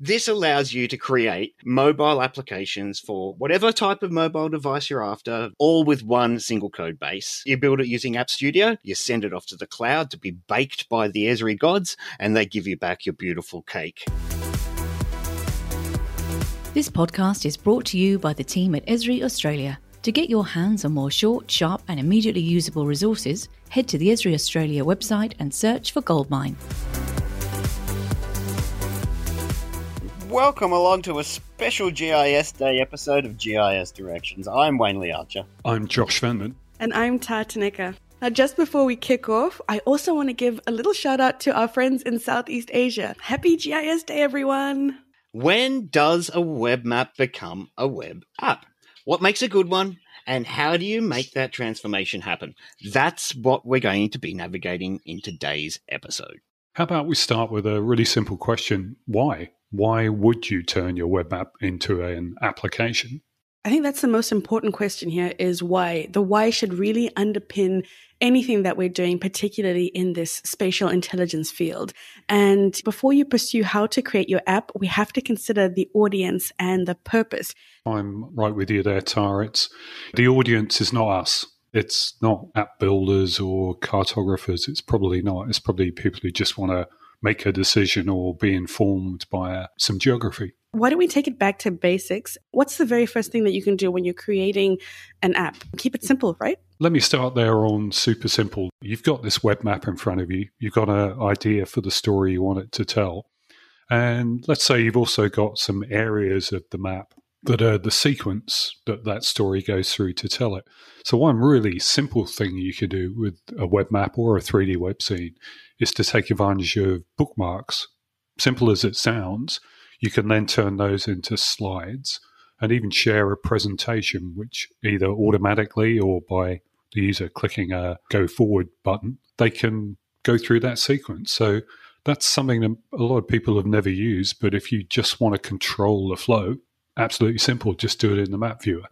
This allows you to create mobile applications for whatever type of mobile device you're after, all with one single code base. You build it using App Studio, you send it off to the cloud to be baked by the Esri gods, and they give you back your beautiful cake. This podcast is brought to you by the team at Esri Australia. To get your hands on more short, sharp, and immediately usable resources, head to the Esri Australia website and search for Goldmine. Welcome along to a special GIS Day episode of GIS Directions. I'm Wayne Lee Archer. I'm Josh Ventman. And I'm Tartanika. Now, just before we kick off, I also want to give a little shout out to our friends in Southeast Asia. Happy GIS Day, everyone! When does a web map become a web app? What makes a good one? And how do you make that transformation happen? That's what we're going to be navigating in today's episode. How about we start with a really simple question why? Why would you turn your web app into an application? I think that's the most important question here is why. The why should really underpin anything that we're doing, particularly in this spatial intelligence field. And before you pursue how to create your app, we have to consider the audience and the purpose. I'm right with you there, Tar. It's the audience is not us. It's not app builders or cartographers. It's probably not. It's probably people who just want to make a decision or be informed by uh, some geography. Why don't we take it back to basics? What's the very first thing that you can do when you're creating an app? Keep it simple, right? Let me start there on super simple. You've got this web map in front of you, you've got an idea for the story you want it to tell. And let's say you've also got some areas of the map that are the sequence that that story goes through to tell it. So, one really simple thing you could do with a web map or a 3D web scene is to take advantage of bookmarks. Simple as it sounds, you can then turn those into slides and even share a presentation, which either automatically or by the user clicking a go forward button, they can go through that sequence. So that's something that a lot of people have never used. But if you just want to control the flow, absolutely simple, just do it in the map viewer.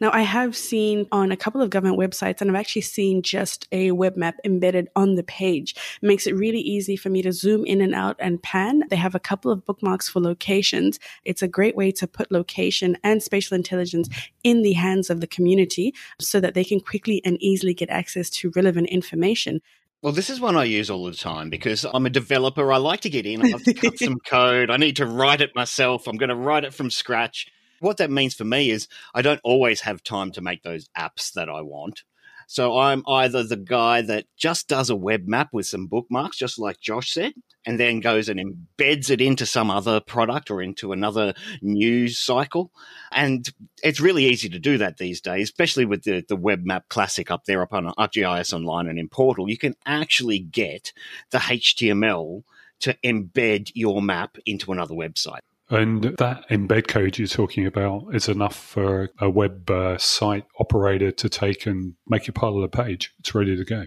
Now, I have seen on a couple of government websites, and I've actually seen just a web map embedded on the page. It makes it really easy for me to zoom in and out and pan. They have a couple of bookmarks for locations. It's a great way to put location and spatial intelligence in the hands of the community so that they can quickly and easily get access to relevant information. Well, this is one I use all the time because I'm a developer. I like to get in. I love to cut some code. I need to write it myself. I'm going to write it from scratch. What that means for me is I don't always have time to make those apps that I want. So I'm either the guy that just does a web map with some bookmarks, just like Josh said, and then goes and embeds it into some other product or into another news cycle. And it's really easy to do that these days, especially with the, the web map classic up there up on ArcGIS Online and in Portal. You can actually get the HTML to embed your map into another website. And that embed code you're talking about is enough for a web uh, site operator to take and make it part of the page. It's ready to go.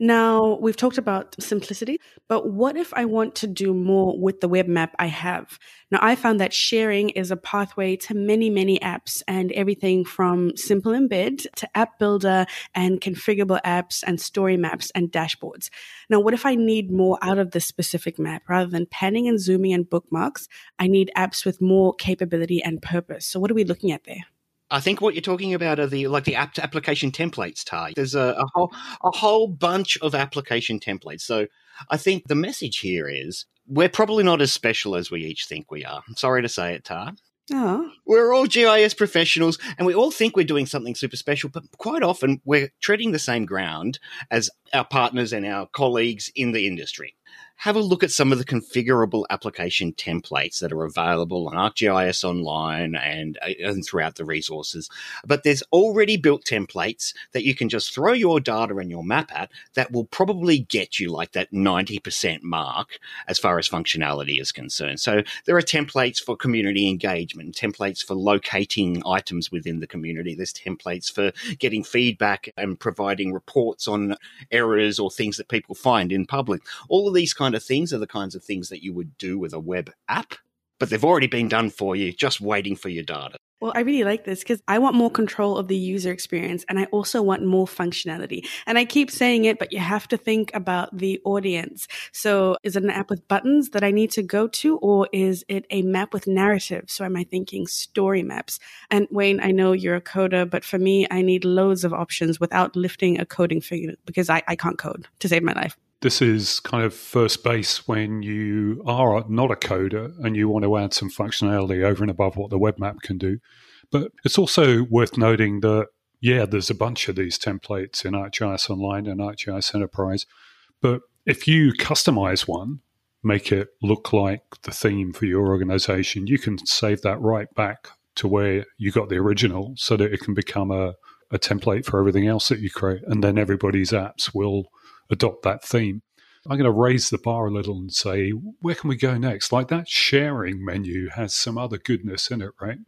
Now, we've talked about simplicity, but what if I want to do more with the web map I have? Now, I found that sharing is a pathway to many, many apps and everything from simple embed to app builder and configurable apps and story maps and dashboards. Now, what if I need more out of this specific map rather than panning and zooming and bookmarks? I need apps with more capability and purpose. So, what are we looking at there? I think what you're talking about are the like the app application templates, Ty. There's a, a whole a whole bunch of application templates. So I think the message here is we're probably not as special as we each think we are. Sorry to say it, Tar. Oh. We're all GIS professionals and we all think we're doing something super special, but quite often we're treading the same ground as our partners and our colleagues in the industry have a look at some of the configurable application templates that are available on ArcGIS Online and, uh, and throughout the resources. But there's already built templates that you can just throw your data and your map at that will probably get you like that 90% mark as far as functionality is concerned. So there are templates for community engagement, templates for locating items within the community. There's templates for getting feedback and providing reports on errors or things that people find in public. All of these kinds kind of things are the kinds of things that you would do with a web app, but they've already been done for you, just waiting for your data. Well, I really like this because I want more control of the user experience and I also want more functionality. And I keep saying it, but you have to think about the audience. So is it an app with buttons that I need to go to or is it a map with narrative? So am I thinking story maps? And Wayne, I know you're a coder, but for me, I need loads of options without lifting a coding finger because I, I can't code to save my life this is kind of first base when you are not a coder and you want to add some functionality over and above what the web map can do. But it's also worth noting that, yeah, there's a bunch of these templates in ArcGIS Online and ArcGIS Enterprise. But if you customize one, make it look like the theme for your organization, you can save that right back to where you got the original so that it can become a, a template for everything else that you create. And then everybody's apps will adopt that theme. I'm going to raise the bar a little and say, where can we go next? Like that sharing menu has some other goodness in it, right?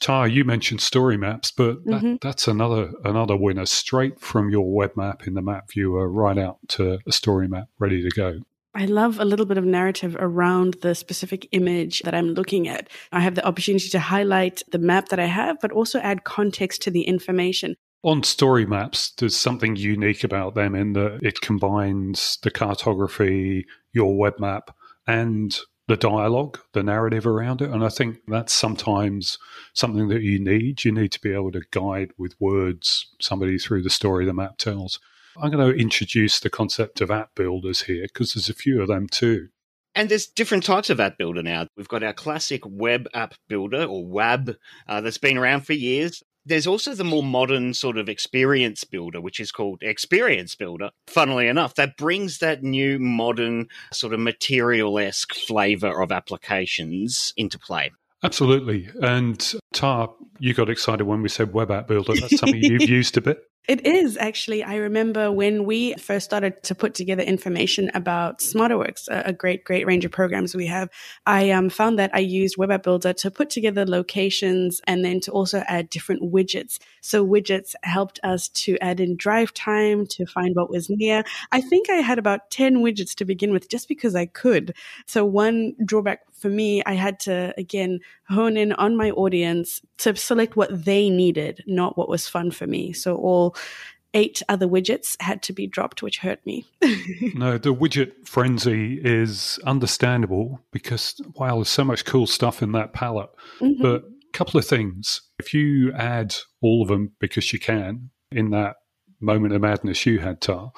Tara, you mentioned story maps, but that, mm-hmm. that's another another winner straight from your web map in the map viewer right out to a story map ready to go. I love a little bit of narrative around the specific image that I'm looking at. I have the opportunity to highlight the map that I have, but also add context to the information. On story maps, there's something unique about them in that it combines the cartography, your web map, and the dialogue, the narrative around it. And I think that's sometimes something that you need. You need to be able to guide with words somebody through the story the map tells. I'm going to introduce the concept of app builders here because there's a few of them too. And there's different types of app builder now. We've got our classic web app builder or WAB uh, that's been around for years. There's also the more modern sort of experience builder, which is called Experience Builder. Funnily enough, that brings that new modern sort of material esque flavor of applications into play. Absolutely. And Tar, you got excited when we said web app builder. That's something you've used a bit. It is actually. I remember when we first started to put together information about SmarterWorks, a, great, great range of programs we have. I um, found that I used Web App Builder to put together locations and then to also add different widgets. So widgets helped us to add in drive time to find what was near. I think I had about 10 widgets to begin with just because I could. So one drawback for me, I had to again hone in on my audience to select what they needed, not what was fun for me. So all eight other widgets had to be dropped, which hurt me. no, the widget frenzy is understandable because, wow, there's so much cool stuff in that palette. Mm-hmm. But a couple of things. If you add all of them because you can in that moment of madness you had, Tar,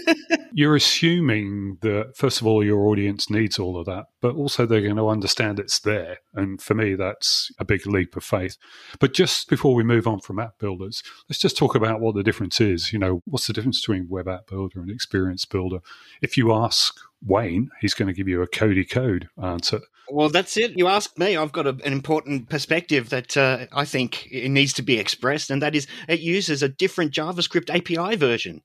you're assuming that, first of all, your audience needs all of that, but also they're going to understand it's there. And for me, that's a big leap of faith. But just before we move on from app builders, let's just talk about what the difference is. You know, what's the difference between web app builder and experience builder? If you ask Wayne, he's going to give you a Cody code answer. Well, that's it. You asked me. I've got a, an important perspective that uh, I think it needs to be expressed, and that is it uses a different JavaScript API version.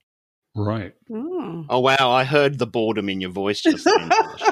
Right. Oh. oh wow! I heard the boredom in your voice just then.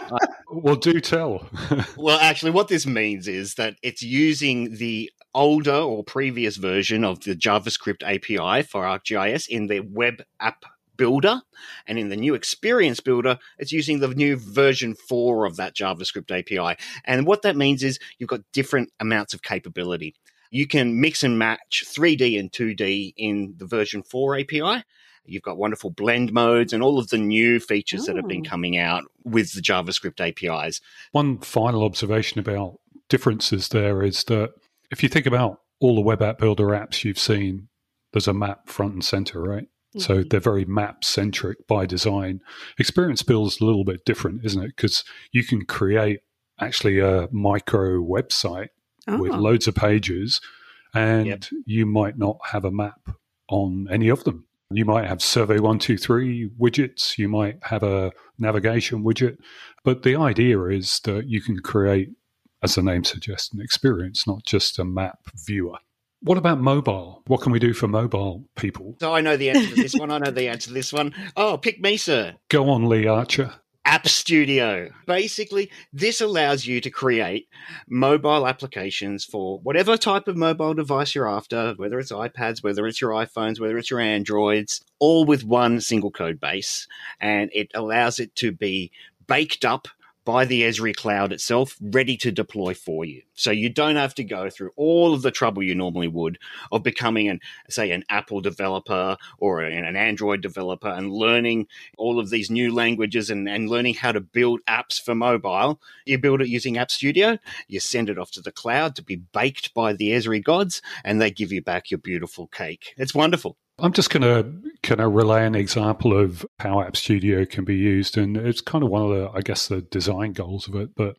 well, do tell. well, actually, what this means is that it's using the older or previous version of the JavaScript API for ArcGIS in the web app builder. And in the new experience builder, it's using the new version 4 of that JavaScript API. And what that means is you've got different amounts of capability. You can mix and match 3D and 2D in the version 4 API. You've got wonderful blend modes and all of the new features that have been oh. coming out with the JavaScript APIs. One final observation about differences there is that if you think about all the web app builder apps you've seen, there's a map front and center, right? So mm-hmm. they're very map centric by design. Experience Build is a little bit different, isn't it? Because you can create actually a micro website oh. with loads of pages, and yep. you might not have a map on any of them. You might have Survey 123 widgets, you might have a navigation widget, but the idea is that you can create, as the name suggests, an experience, not just a map viewer. What about mobile? What can we do for mobile people? So I know the answer to this one. I know the answer to this one. Oh, pick me, sir. Go on, Lee Archer. App Studio. Basically, this allows you to create mobile applications for whatever type of mobile device you're after, whether it's iPads, whether it's your iPhones, whether it's your Androids, all with one single code base. And it allows it to be baked up by the Esri cloud itself, ready to deploy for you. So you don't have to go through all of the trouble you normally would of becoming an, say, an Apple developer or an Android developer and learning all of these new languages and, and learning how to build apps for mobile. You build it using App Studio, you send it off to the cloud to be baked by the Esri gods, and they give you back your beautiful cake. It's wonderful. I'm just going to kind of relay an example of how App Studio can be used, and it's kind of one of the, I guess, the design goals of it. But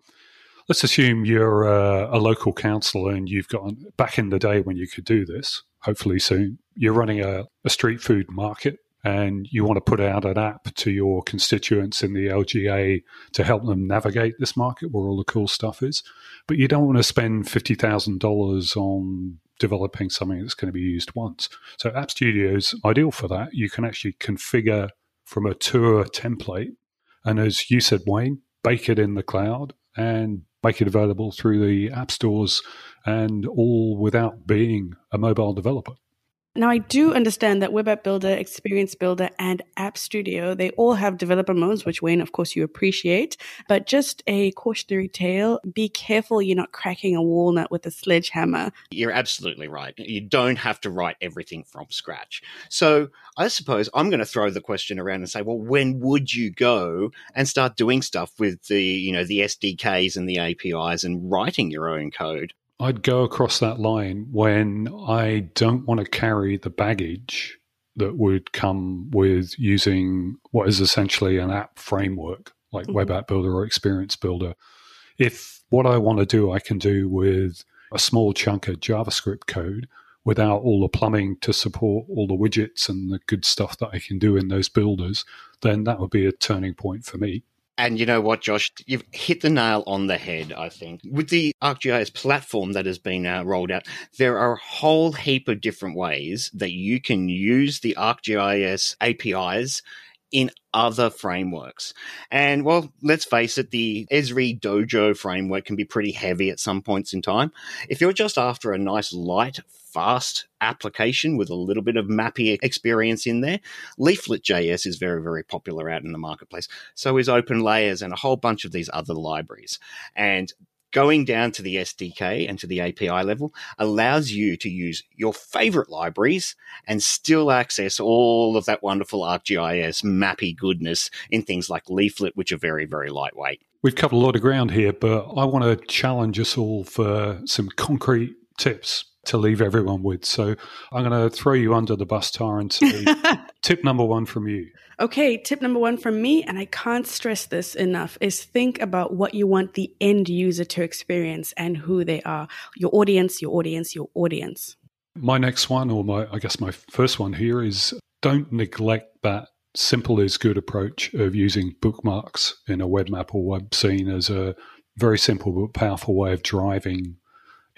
let's assume you're a, a local council and you've got back in the day when you could do this. Hopefully soon, you're running a, a street food market and you want to put out an app to your constituents in the LGA to help them navigate this market where all the cool stuff is. But you don't want to spend $50,000 on developing something that's going to be used once. So App Studio is ideal for that. You can actually configure from a tour template. And as you said, Wayne, bake it in the cloud and make it available through the app stores and all without being a mobile developer. Now, I do understand that Web App Builder, Experience Builder, and App Studio, they all have developer modes, which Wayne, of course, you appreciate. But just a cautionary tale be careful you're not cracking a walnut with a sledgehammer. You're absolutely right. You don't have to write everything from scratch. So I suppose I'm going to throw the question around and say, well, when would you go and start doing stuff with the, you know, the SDKs and the APIs and writing your own code? I'd go across that line when I don't want to carry the baggage that would come with using what is essentially an app framework like mm-hmm. Web App Builder or Experience Builder. If what I want to do, I can do with a small chunk of JavaScript code without all the plumbing to support all the widgets and the good stuff that I can do in those builders, then that would be a turning point for me. And you know what, Josh? You've hit the nail on the head, I think. With the ArcGIS platform that has been uh, rolled out, there are a whole heap of different ways that you can use the ArcGIS APIs in other frameworks. And well, let's face it, the Esri Dojo framework can be pretty heavy at some points in time. If you're just after a nice, light, fast application with a little bit of mappy experience in there, Leaflet.js is very, very popular out in the marketplace. So is OpenLayers and a whole bunch of these other libraries. And going down to the SDK and to the API level allows you to use your favorite libraries and still access all of that wonderful ArcGIS mappy goodness in things like Leaflet, which are very, very lightweight. We've covered a lot of ground here, but I want to challenge us all for some concrete tips to leave everyone with. So I'm going to throw you under the bus, Tar, and say tip number one from you. Okay, tip number one from me, and I can't stress this enough, is think about what you want the end user to experience and who they are. Your audience, your audience, your audience. My next one, or my I guess my first one here is don't neglect that simple is good approach of using bookmarks in a web map or web scene as a very simple but powerful way of driving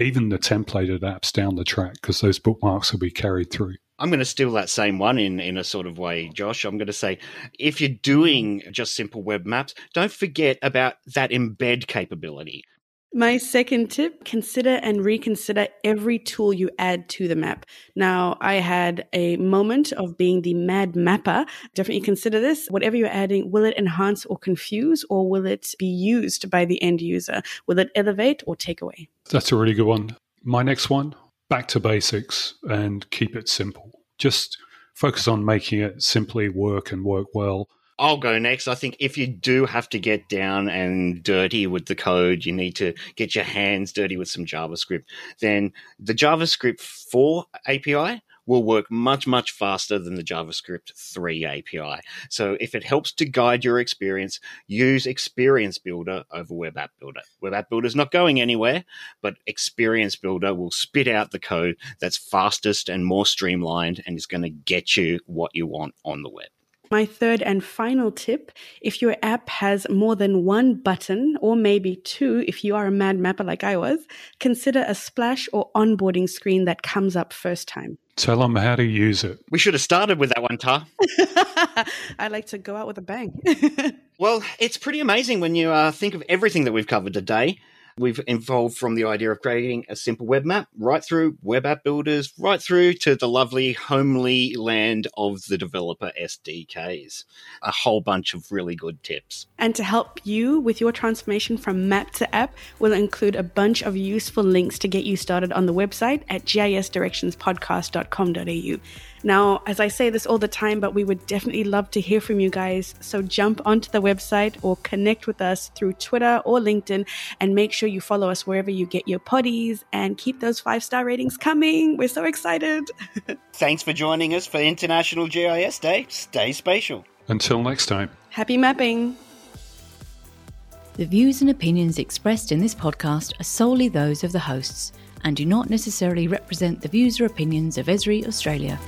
even the templated apps down the track because those bookmarks will be carried through. I'm going to steal that same one in, in a sort of way, Josh. I'm going to say if you're doing just simple web maps, don't forget about that embed capability. My second tip consider and reconsider every tool you add to the map. Now, I had a moment of being the mad mapper. Definitely consider this. Whatever you're adding, will it enhance or confuse, or will it be used by the end user? Will it elevate or take away? That's a really good one. My next one back to basics and keep it simple. Just focus on making it simply work and work well I'll go next. I think if you do have to get down and dirty with the code, you need to get your hands dirty with some JavaScript. Then the JavaScript 4 API will work much, much faster than the JavaScript 3 API. So if it helps to guide your experience, use Experience Builder over Web App Builder. Web App Builder is not going anywhere, but Experience Builder will spit out the code that's fastest and more streamlined and is going to get you what you want on the web. My third and final tip if your app has more than one button, or maybe two if you are a mad mapper like I was, consider a splash or onboarding screen that comes up first time. Tell them how to use it. We should have started with that one, Tar. I like to go out with a bang. well, it's pretty amazing when you uh, think of everything that we've covered today We've evolved from the idea of creating a simple web map right through web app builders, right through to the lovely homely land of the developer SDKs. A whole bunch of really good tips. And to help you with your transformation from map to app, we'll include a bunch of useful links to get you started on the website at gisdirectionspodcast.com.au. Now, as I say this all the time, but we would definitely love to hear from you guys. So jump onto the website or connect with us through Twitter or LinkedIn and make sure you follow us wherever you get your poddies and keep those five star ratings coming. We're so excited. Thanks for joining us for International GIS Day. Stay spatial. Until next time. Happy mapping. The views and opinions expressed in this podcast are solely those of the hosts and do not necessarily represent the views or opinions of Esri Australia.